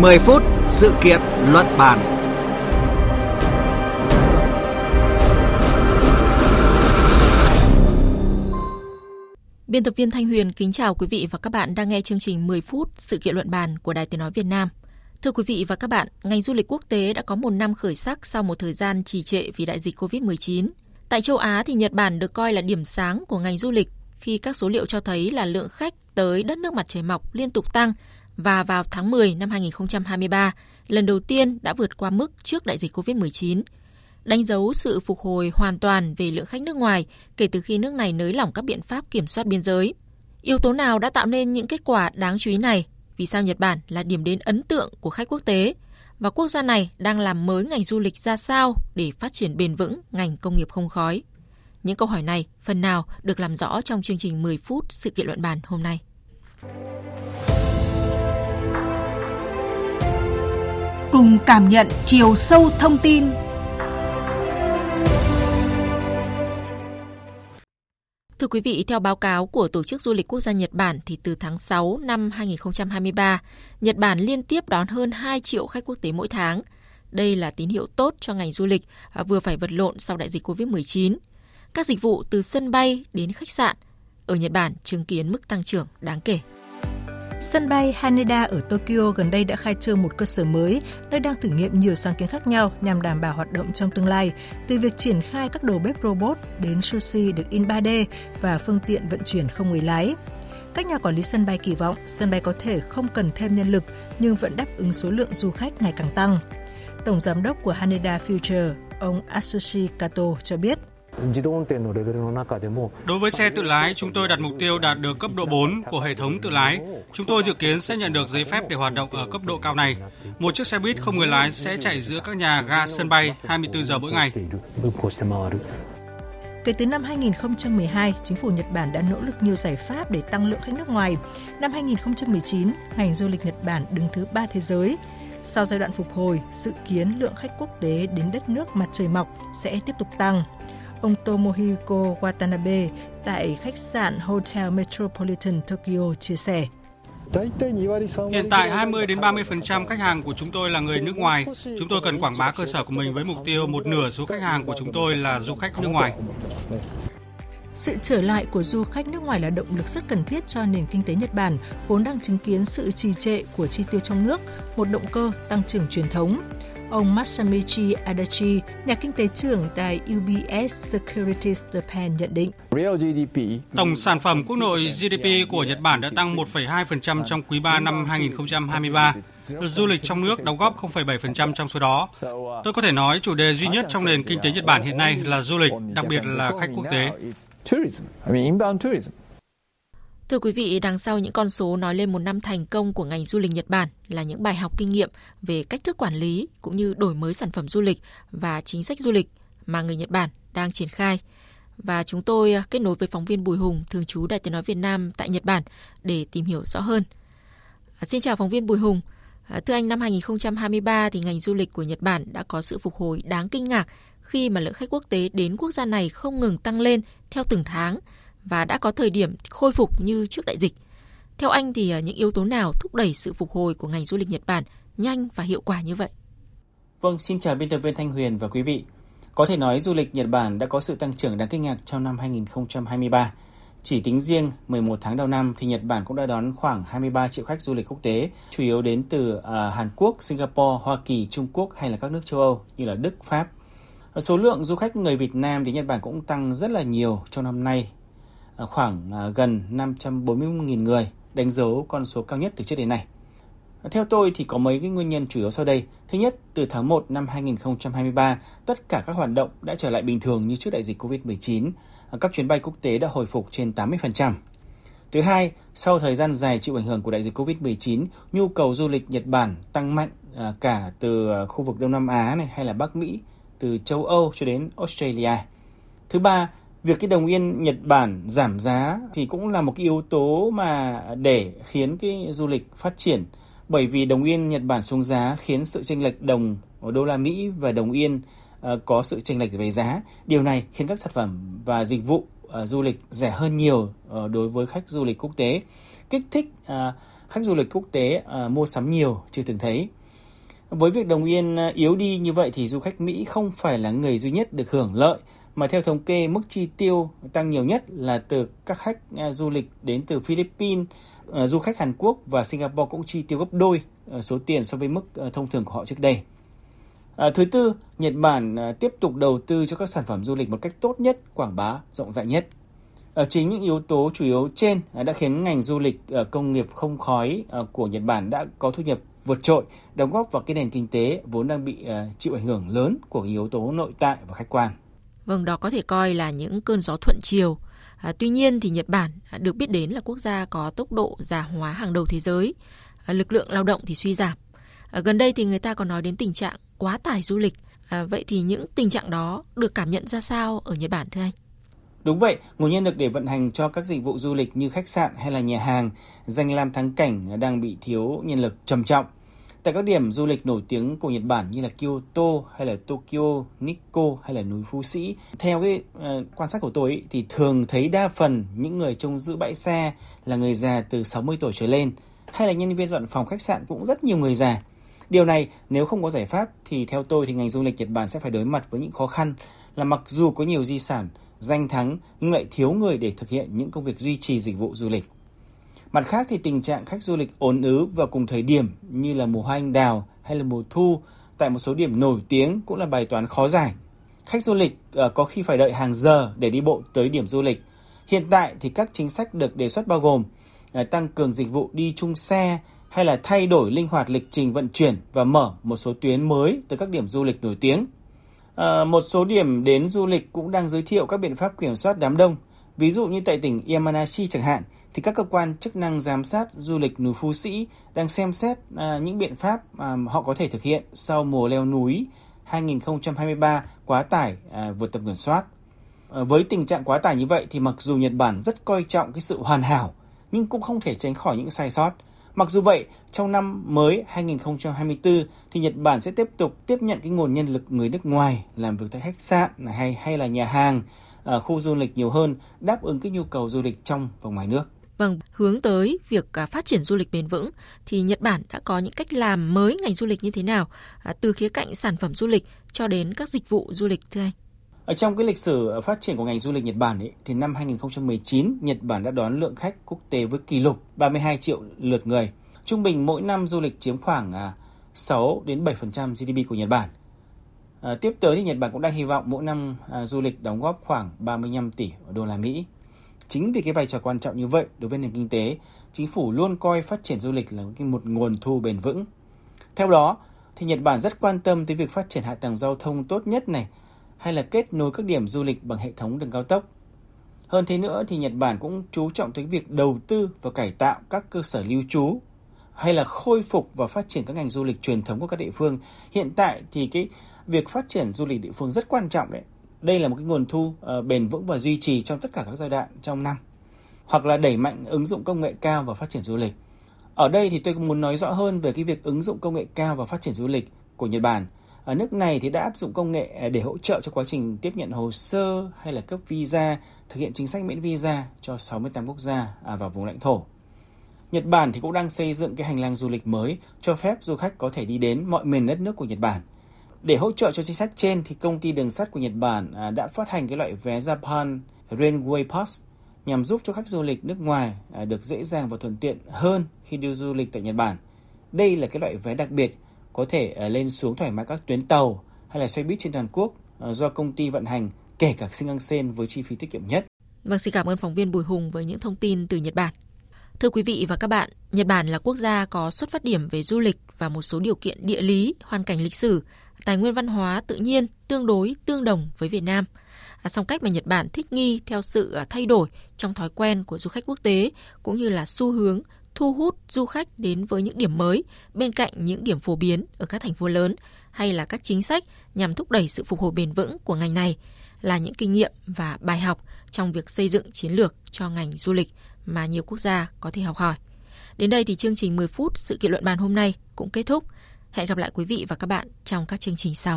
10 phút sự kiện luận bàn. Biên tập viên Thanh Huyền kính chào quý vị và các bạn đang nghe chương trình 10 phút sự kiện luận bàn của Đài Tiếng nói Việt Nam. Thưa quý vị và các bạn, ngành du lịch quốc tế đã có một năm khởi sắc sau một thời gian trì trệ vì đại dịch COVID-19. Tại châu Á thì Nhật Bản được coi là điểm sáng của ngành du lịch khi các số liệu cho thấy là lượng khách tới đất nước mặt trời mọc liên tục tăng và vào tháng 10 năm 2023, lần đầu tiên đã vượt qua mức trước đại dịch COVID-19, đánh dấu sự phục hồi hoàn toàn về lượng khách nước ngoài kể từ khi nước này nới lỏng các biện pháp kiểm soát biên giới. Yếu tố nào đã tạo nên những kết quả đáng chú ý này? Vì sao Nhật Bản là điểm đến ấn tượng của khách quốc tế? Và quốc gia này đang làm mới ngành du lịch ra sao để phát triển bền vững ngành công nghiệp không khói? Những câu hỏi này phần nào được làm rõ trong chương trình 10 phút sự kiện luận bàn hôm nay. Cùng cảm nhận chiều sâu thông tin Thưa quý vị, theo báo cáo của Tổ chức Du lịch Quốc gia Nhật Bản thì từ tháng 6 năm 2023, Nhật Bản liên tiếp đón hơn 2 triệu khách quốc tế mỗi tháng. Đây là tín hiệu tốt cho ngành du lịch à, vừa phải vật lộn sau đại dịch COVID-19. Các dịch vụ từ sân bay đến khách sạn ở Nhật Bản chứng kiến mức tăng trưởng đáng kể. Sân bay Haneda ở Tokyo gần đây đã khai trương một cơ sở mới, nơi đang thử nghiệm nhiều sáng kiến khác nhau nhằm đảm bảo hoạt động trong tương lai, từ việc triển khai các đầu bếp robot đến sushi được in 3D và phương tiện vận chuyển không người lái. Các nhà quản lý sân bay kỳ vọng sân bay có thể không cần thêm nhân lực nhưng vẫn đáp ứng số lượng du khách ngày càng tăng. Tổng giám đốc của Haneda Future, ông Atsushi Kato cho biết, Đối với xe tự lái, chúng tôi đặt mục tiêu đạt được cấp độ 4 của hệ thống tự lái. Chúng tôi dự kiến sẽ nhận được giấy phép để hoạt động ở cấp độ cao này. Một chiếc xe buýt không người lái sẽ chạy giữa các nhà ga sân bay 24 giờ mỗi ngày. Kể từ năm 2012, chính phủ Nhật Bản đã nỗ lực nhiều giải pháp để tăng lượng khách nước ngoài. Năm 2019, ngành du lịch Nhật Bản đứng thứ ba thế giới. Sau giai đoạn phục hồi, dự kiến lượng khách quốc tế đến đất nước mặt trời mọc sẽ tiếp tục tăng ông Tomohiko Watanabe tại khách sạn Hotel Metropolitan Tokyo chia sẻ. Hiện tại 20 đến 30% khách hàng của chúng tôi là người nước ngoài. Chúng tôi cần quảng bá cơ sở của mình với mục tiêu một nửa số khách hàng của chúng tôi là du khách nước ngoài. Sự trở lại của du khách nước ngoài là động lực rất cần thiết cho nền kinh tế Nhật Bản, vốn đang chứng kiến sự trì trệ của chi tiêu trong nước, một động cơ tăng trưởng truyền thống. Ông Masamichi Adachi, nhà kinh tế trưởng tại UBS Securities Japan nhận định. Tổng sản phẩm quốc nội GDP của Nhật Bản đã tăng 1,2% trong quý 3 năm 2023. Du lịch trong nước đóng góp 0,7% trong số đó. Tôi có thể nói chủ đề duy nhất trong nền kinh tế Nhật Bản hiện nay là du lịch, đặc biệt là khách quốc tế. Thưa quý vị, đằng sau những con số nói lên một năm thành công của ngành du lịch Nhật Bản là những bài học kinh nghiệm về cách thức quản lý cũng như đổi mới sản phẩm du lịch và chính sách du lịch mà người Nhật Bản đang triển khai. Và chúng tôi à, kết nối với phóng viên Bùi Hùng, thường trú Đại tiếng nói Việt Nam tại Nhật Bản để tìm hiểu rõ hơn. À, xin chào phóng viên Bùi Hùng. À, thưa anh, năm 2023 thì ngành du lịch của Nhật Bản đã có sự phục hồi đáng kinh ngạc khi mà lượng khách quốc tế đến quốc gia này không ngừng tăng lên theo từng tháng – và đã có thời điểm khôi phục như trước đại dịch. Theo anh thì à, những yếu tố nào thúc đẩy sự phục hồi của ngành du lịch Nhật Bản nhanh và hiệu quả như vậy? Vâng, xin chào biên tập viên Thanh Huyền và quý vị. Có thể nói du lịch Nhật Bản đã có sự tăng trưởng đáng kinh ngạc trong năm 2023. Chỉ tính riêng 11 tháng đầu năm thì Nhật Bản cũng đã đón khoảng 23 triệu khách du lịch quốc tế, chủ yếu đến từ uh, Hàn Quốc, Singapore, Hoa Kỳ, Trung Quốc hay là các nước châu Âu như là Đức, Pháp. Số lượng du khách người Việt Nam đến Nhật Bản cũng tăng rất là nhiều trong năm nay À, khoảng à, gần 540.000 người, đánh dấu con số cao nhất từ trước đến nay. Theo tôi thì có mấy cái nguyên nhân chủ yếu sau đây. Thứ nhất, từ tháng 1 năm 2023, tất cả các hoạt động đã trở lại bình thường như trước đại dịch COVID-19. À, các chuyến bay quốc tế đã hồi phục trên 80%. Thứ hai, sau thời gian dài chịu ảnh hưởng của đại dịch COVID-19, nhu cầu du lịch Nhật Bản tăng mạnh cả từ khu vực Đông Nam Á này hay là Bắc Mỹ, từ châu Âu cho đến Australia. Thứ ba, việc cái đồng yên Nhật Bản giảm giá thì cũng là một cái yếu tố mà để khiến cái du lịch phát triển bởi vì đồng yên Nhật Bản xuống giá khiến sự chênh lệch đồng đô la Mỹ và đồng yên ờ, có sự chênh lệch về giá. Điều này khiến các sản phẩm và dịch vụ ờ, du lịch rẻ hơn nhiều ờ, đối với khách du lịch quốc tế, kích thích khách du lịch quốc tế mua sắm nhiều chưa từng thấy. Với việc đồng yên yếu đi như vậy thì du khách Mỹ không phải là người duy nhất được hưởng lợi mà theo thống kê mức chi tiêu tăng nhiều nhất là từ các khách à, du lịch đến từ Philippines, à, du khách Hàn Quốc và Singapore cũng chi tiêu gấp đôi à, số tiền so với mức thông thường của họ trước đây. À, thứ tư, Nhật Bản tiếp tục đầu tư cho các sản phẩm du lịch một cách tốt nhất, quảng bá rộng rãi nhất. À, chính những yếu tố chủ yếu trên đã khiến ngành du lịch công nghiệp không khói của Nhật Bản đã có thu nhập vượt trội, đóng góp vào cái nền kinh tế vốn đang bị chịu ảnh hưởng lớn của yếu tố nội tại và khách quan. Vâng, đó có thể coi là những cơn gió thuận chiều. À, tuy nhiên thì Nhật Bản được biết đến là quốc gia có tốc độ già hóa hàng đầu thế giới. À, lực lượng lao động thì suy giảm. À, gần đây thì người ta còn nói đến tình trạng quá tải du lịch. À, vậy thì những tình trạng đó được cảm nhận ra sao ở Nhật Bản thưa anh? Đúng vậy, nguồn nhân lực để vận hành cho các dịch vụ du lịch như khách sạn hay là nhà hàng, danh lam thắng cảnh đang bị thiếu nhân lực trầm trọng. Tại các điểm du lịch nổi tiếng của Nhật Bản như là Kyoto hay là Tokyo, Nikko hay là núi Phú Sĩ, theo cái uh, quan sát của tôi ý, thì thường thấy đa phần những người trông giữ bãi xe là người già từ 60 tuổi trở lên, hay là nhân viên dọn phòng khách sạn cũng rất nhiều người già. Điều này nếu không có giải pháp thì theo tôi thì ngành du lịch Nhật Bản sẽ phải đối mặt với những khó khăn là mặc dù có nhiều di sản, danh thắng nhưng lại thiếu người để thực hiện những công việc duy trì dịch vụ du lịch. Mặt khác thì tình trạng khách du lịch ồn ứ vào cùng thời điểm như là mùa hoa anh đào hay là mùa thu tại một số điểm nổi tiếng cũng là bài toán khó giải. Khách du lịch ờ, có khi phải đợi hàng giờ để đi bộ tới điểm du lịch. Hiện tại thì các chính sách được đề xuất bao gồm ờ, tăng cường dịch vụ đi chung xe hay là thay đổi linh hoạt lịch trình vận chuyển và mở một số tuyến mới từ các điểm du lịch nổi tiếng. À, một số điểm đến du lịch cũng đang giới thiệu các biện pháp kiểm soát đám đông. Ví dụ như tại tỉnh Yamanashi chẳng hạn, thì các cơ quan chức năng giám sát du lịch núi Phú Sĩ đang xem xét à, những biện pháp à, họ có thể thực hiện sau mùa leo núi 2023 quá tải à, vượt tầm kiểm soát. À, với tình trạng quá tải như vậy thì mặc dù Nhật Bản rất coi trọng cái sự hoàn hảo nhưng cũng không thể tránh khỏi những sai sót. Mặc dù vậy, trong năm mới 2024 thì Nhật Bản sẽ tiếp tục tiếp nhận cái nguồn nhân lực người nước ngoài làm việc tại khách sạn hay hay là nhà hàng, ờ, khu du lịch nhiều hơn, đáp ứng cái nhu cầu du lịch trong và ngoài nước. Vâng, hướng tới việc à, phát triển du lịch bền vững thì Nhật Bản đã có những cách làm mới ngành du lịch như thế nào à, từ khía cạnh sản phẩm du lịch cho đến các dịch vụ du lịch thưa anh? Ở trong cái lịch sử à, phát triển của ngành du lịch Nhật Bản ấy, thì năm 2019, Nhật Bản đã đón lượng khách quốc tế với kỷ lục 32 triệu lượt người. Trung bình mỗi năm du lịch chiếm khoảng 6 đến 7% GDP của Nhật Bản. À, tiếp tới thì Nhật Bản cũng đang hy vọng mỗi năm à, du lịch đóng góp khoảng 35 tỷ đô la Mỹ. Chính vì cái vai trò quan trọng như vậy đối với nền kinh tế, chính phủ luôn coi phát triển du lịch là một nguồn thu bền vững. Theo đó, thì Nhật Bản rất quan tâm tới việc phát triển hạ tầng giao thông tốt nhất này, hay là kết nối các điểm du lịch bằng hệ thống đường cao tốc. Hơn thế nữa thì Nhật Bản cũng chú trọng tới việc đầu tư và cải tạo các cơ sở lưu trú hay là khôi phục và phát triển các ngành du lịch truyền thống của các địa phương. Hiện tại thì cái việc phát triển du lịch địa phương rất quan trọng đấy. Đây là một cái nguồn thu ờ, bền vững và duy trì trong tất cả các giai đoạn trong năm. Hoặc là đẩy mạnh ứng dụng công nghệ cao và phát triển du lịch. Ở đây thì tôi cũng muốn nói rõ hơn về cái việc ứng dụng công nghệ cao và phát triển du lịch của Nhật Bản ở nước này thì đã áp dụng công nghệ ờ, để hỗ trợ cho quá trình tiếp nhận hồ sơ hay là cấp visa, thực hiện chính sách miễn visa cho 68 quốc gia à, và vùng lãnh thổ. Nhật Bản thì cũng đang xây dựng cái hành lang du lịch mới cho phép du khách có thể đi đến mọi miền đất nước của Nhật Bản. Để hỗ trợ cho chính sách trên thì công ty đường sắt của Nhật Bản à, đã phát hành cái loại vé Japan Railway Pass nhằm giúp cho khách du lịch nước ngoài à, được dễ dàng và thuận tiện hơn khi đi du lịch tại Nhật Bản. Đây là cái loại vé đặc biệt có thể à, lên xuống thoải mái các tuyến tàu hay là xe buýt trên toàn quốc do công ty vận hành, kể cả Shinkansen với chi phí tiết kiệm nhất. Vâng, xin cảm ơn phóng viên Bùi Hùng với những thông tin từ Nhật Bản. Thưa quý vị và các bạn, Nhật Bản là quốc gia có xuất phát điểm về du lịch và một số điều kiện địa lý, hoàn cảnh lịch sử, tài nguyên văn hóa tự nhiên tương đối tương đồng với Việt Nam. À, song cách mà Nhật Bản thích nghi theo sự à, thay đổi trong thói quen của du khách quốc tế cũng như là xu hướng thu hút du khách đến với những điểm mới bên cạnh những điểm phổ biến ở các thành phố lớn hay là các chính sách nhằm thúc đẩy sự phục hồi bền vững của ngành này là những kinh nghiệm và bài học trong việc xây dựng chiến lược cho ngành du lịch mà nhiều quốc gia có thể học hỏi. Đến đây thì chương trình 10 phút sự kiện luận bàn hôm nay cũng kết thúc. Hẹn gặp lại quý vị và các bạn trong các chương trình sau.